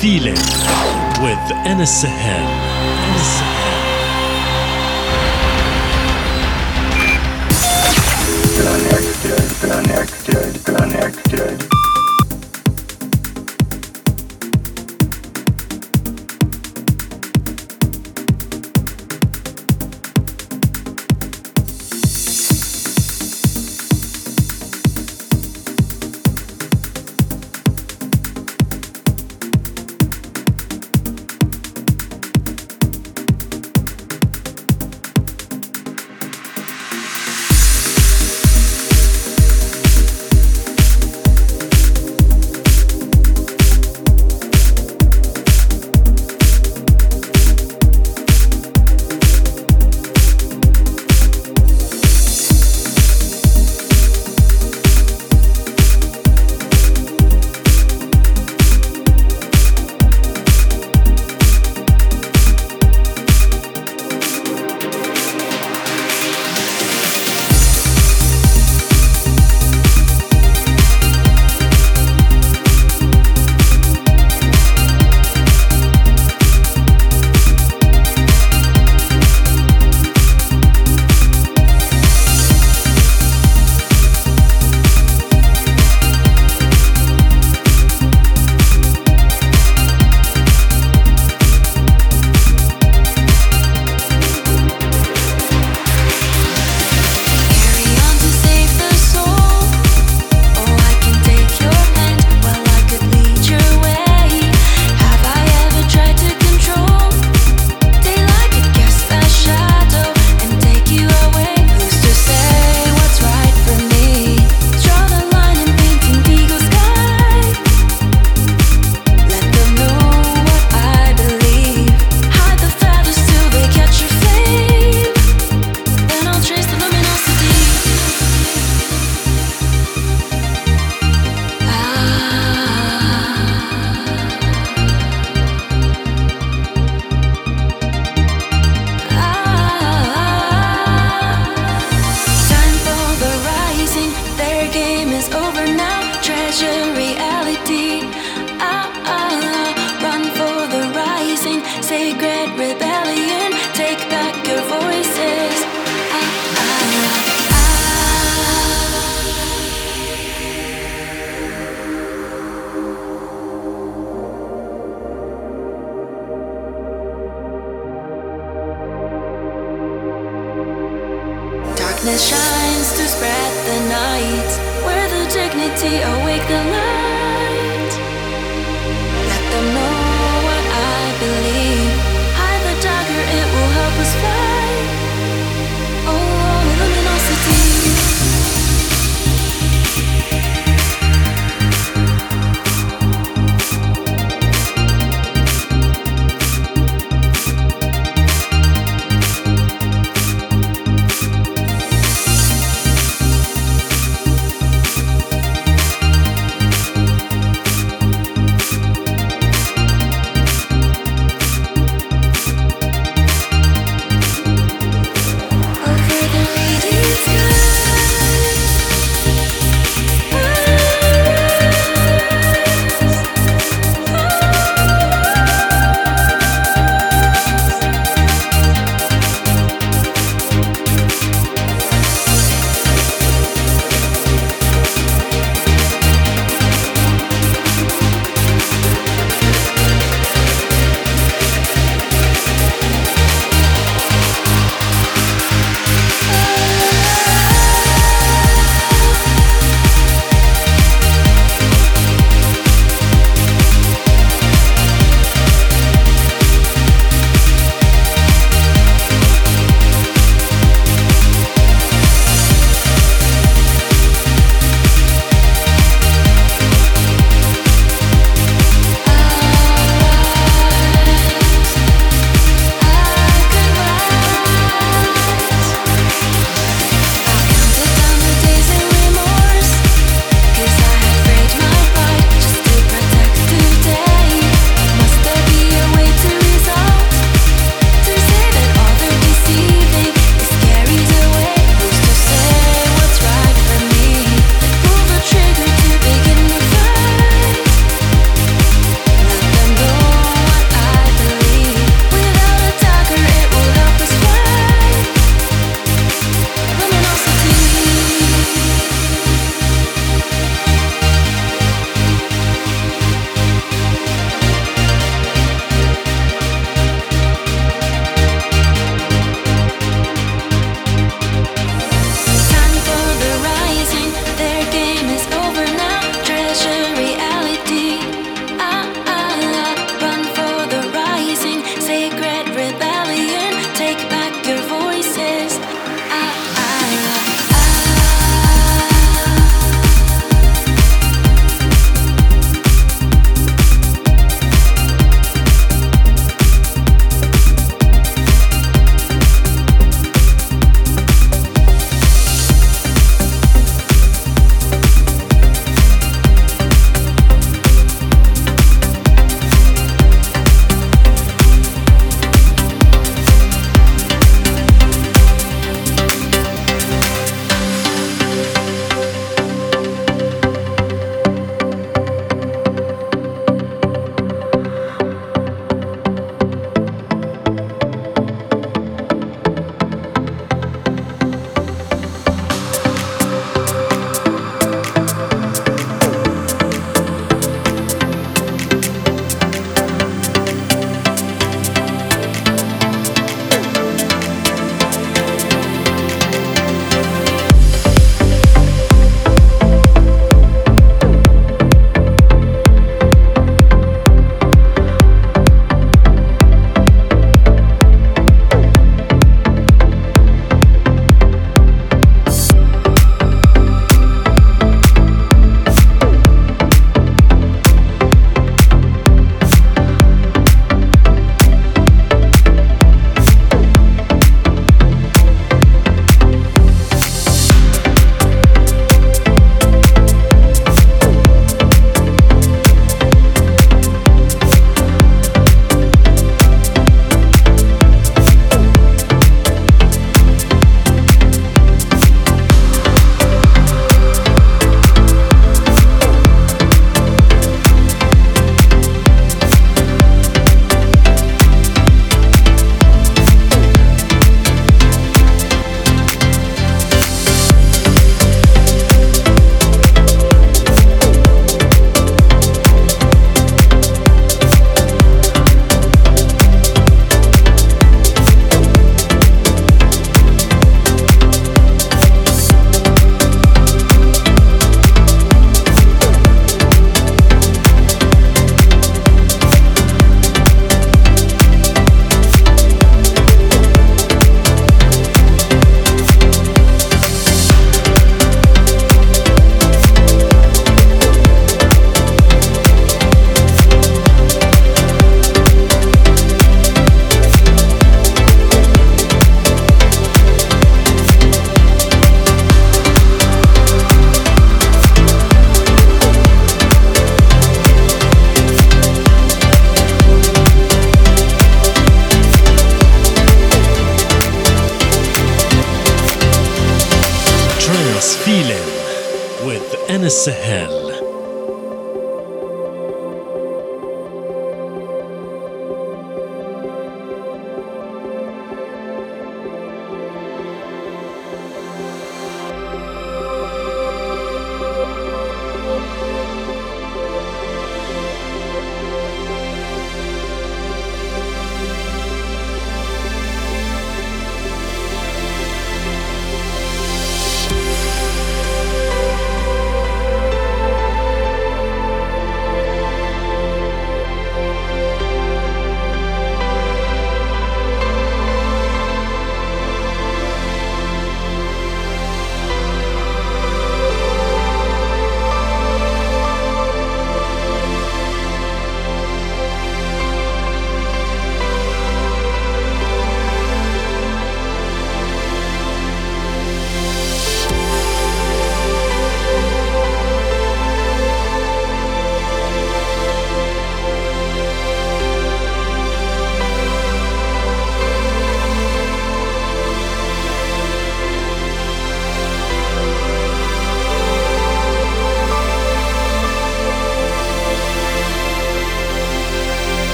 feeling with Anas Sahel. Connected, connected, connected.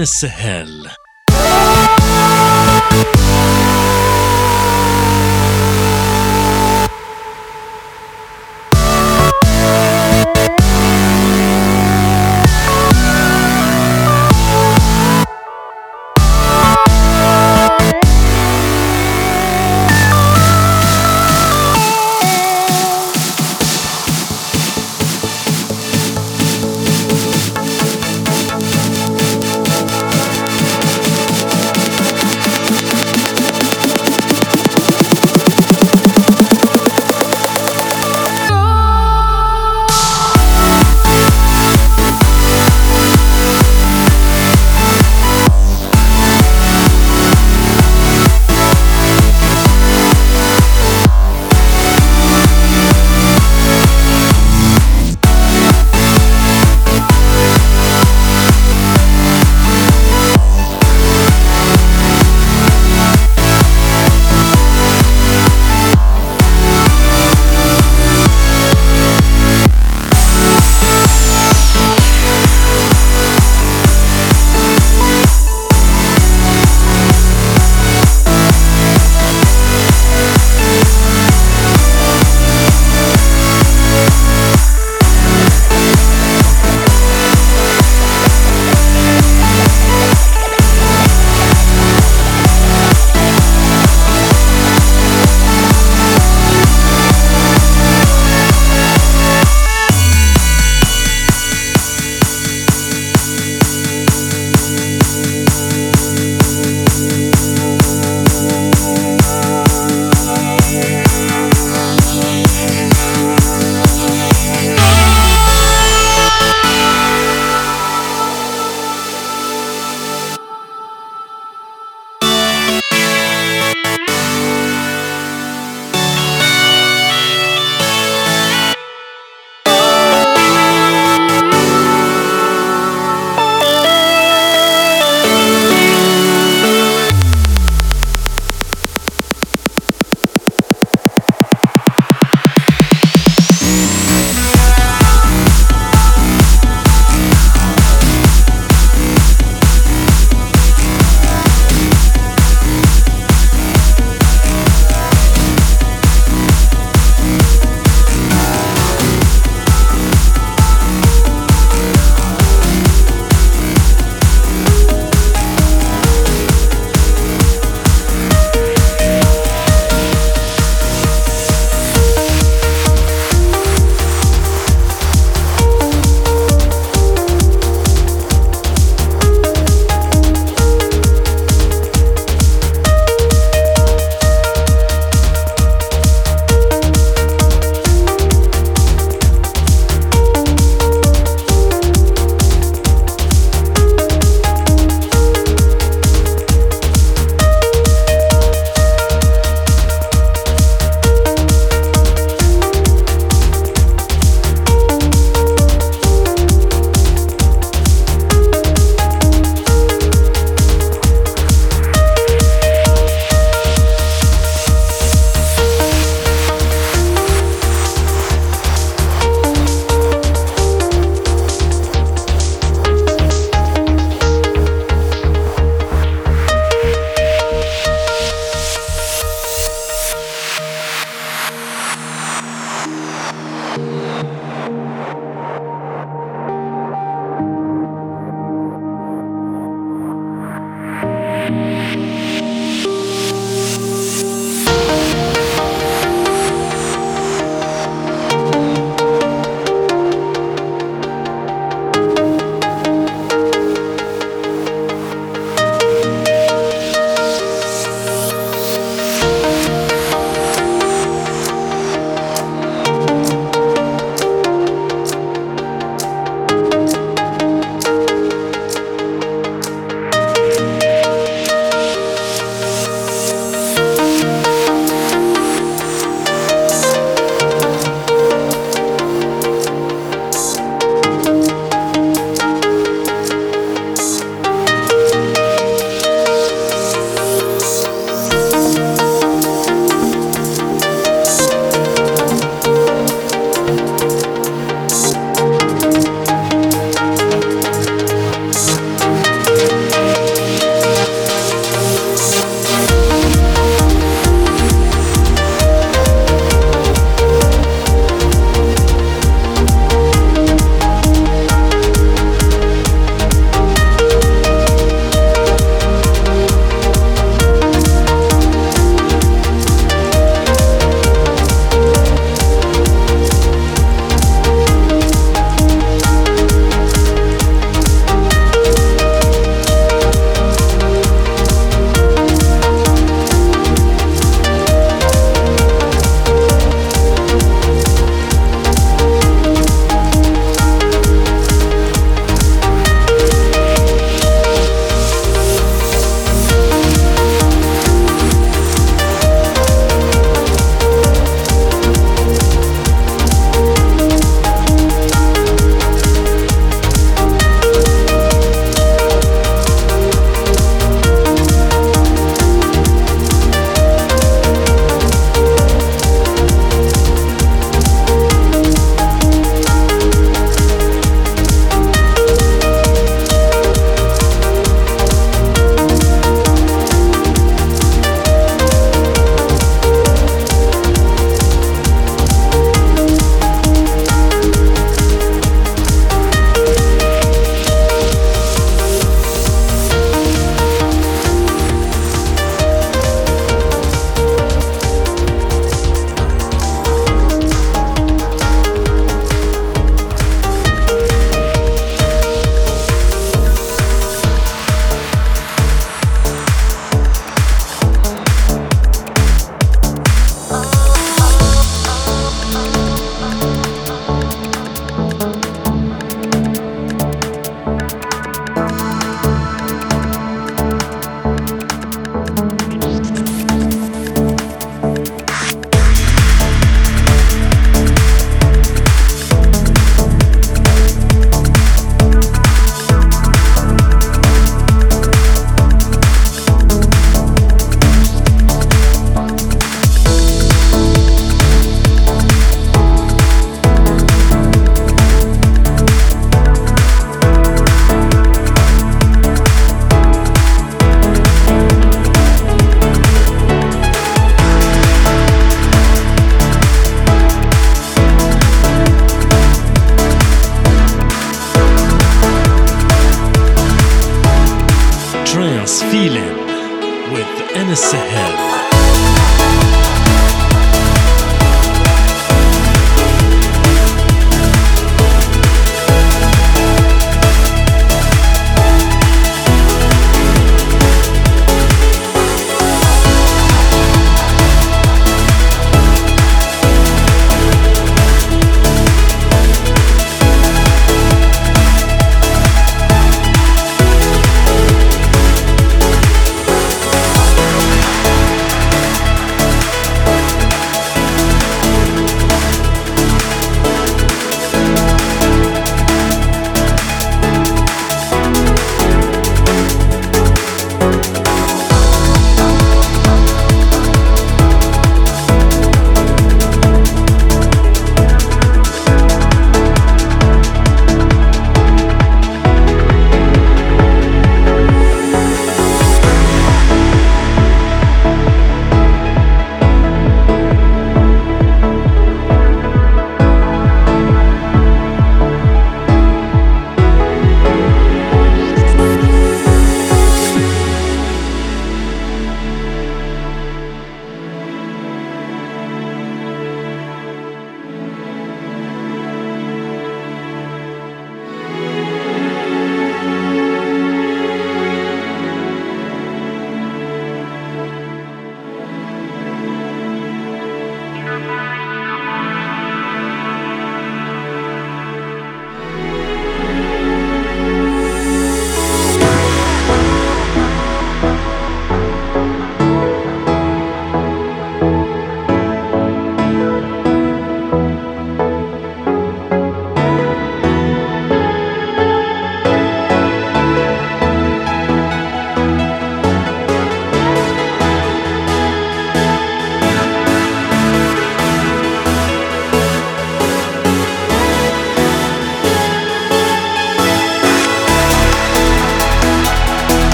With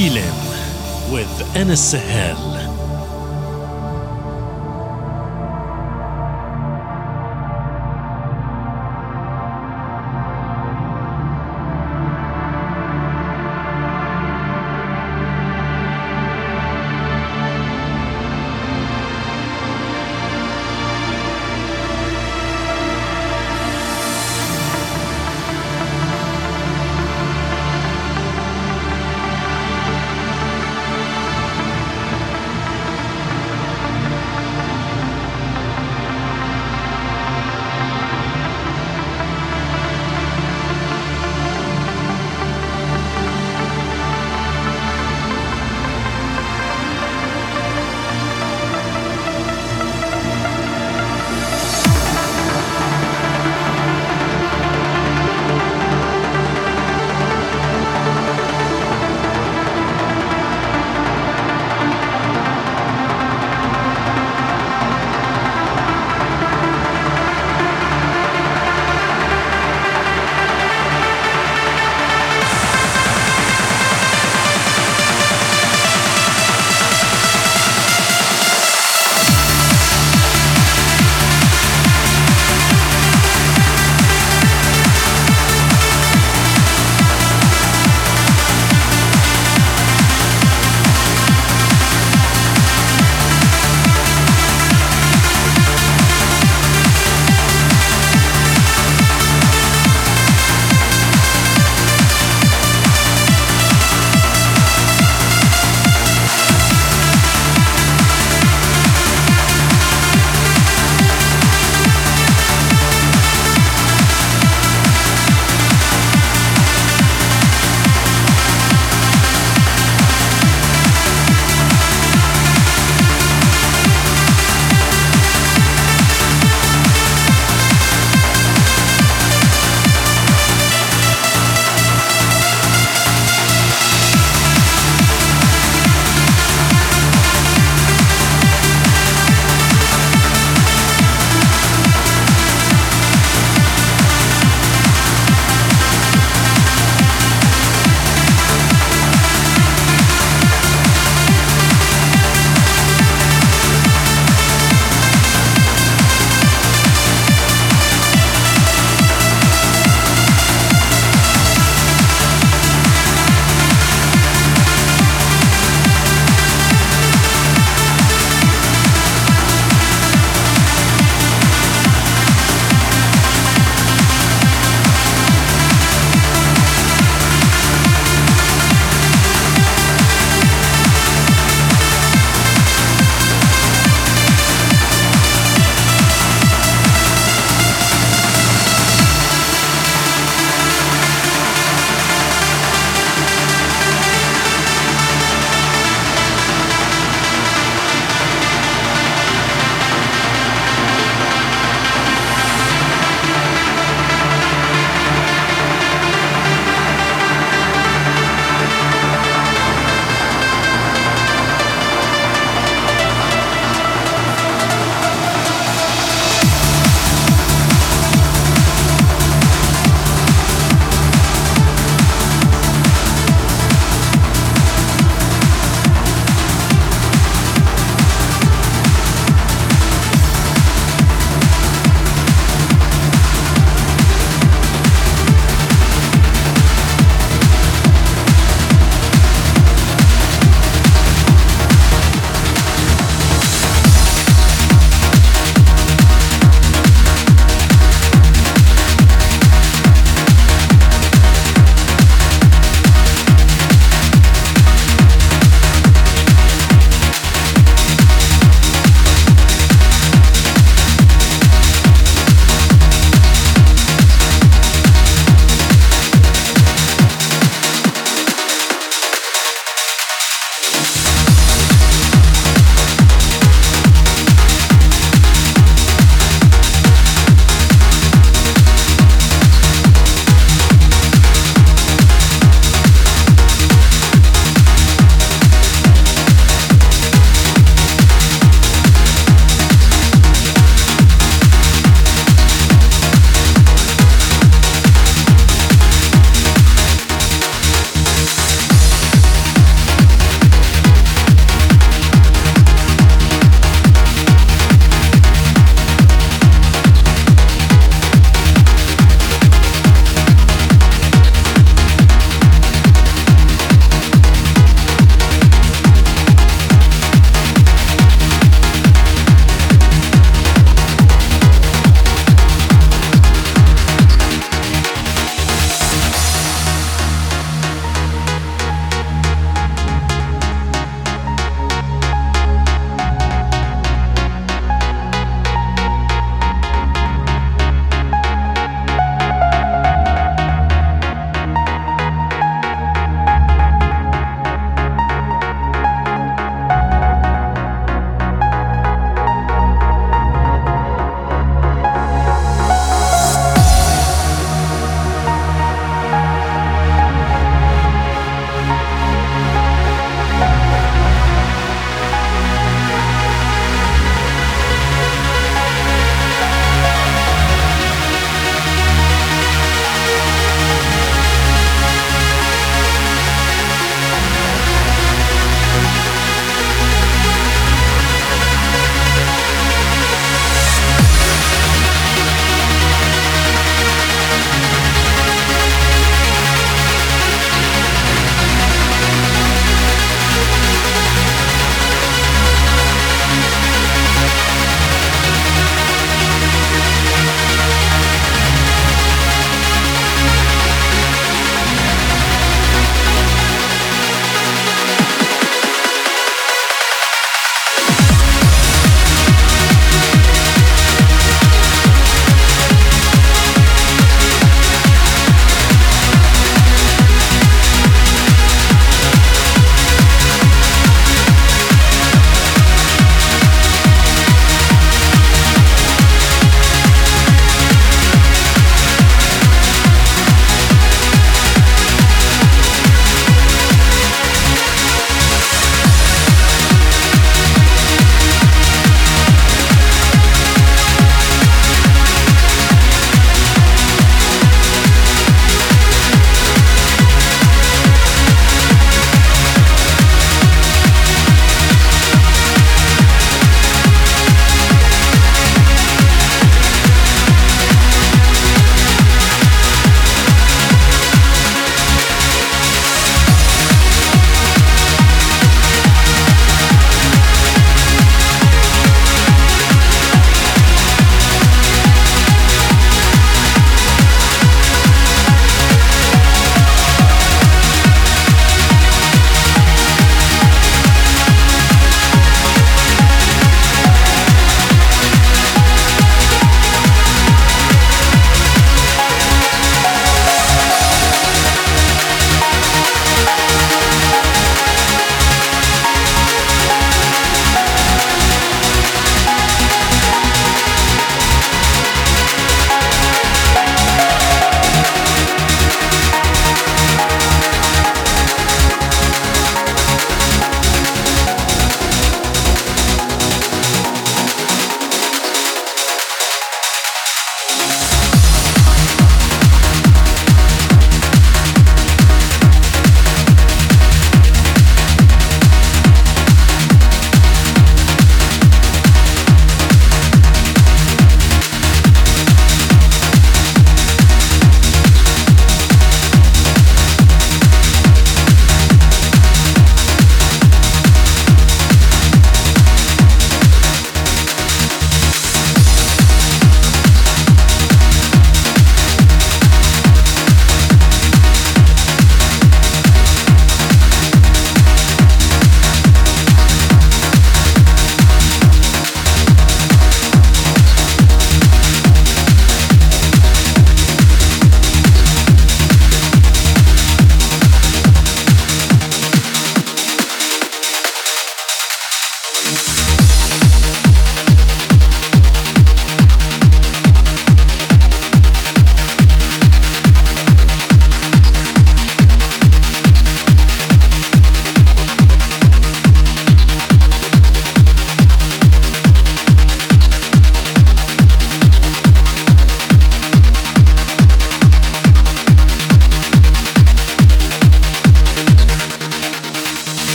Feeling with Anas Sahel.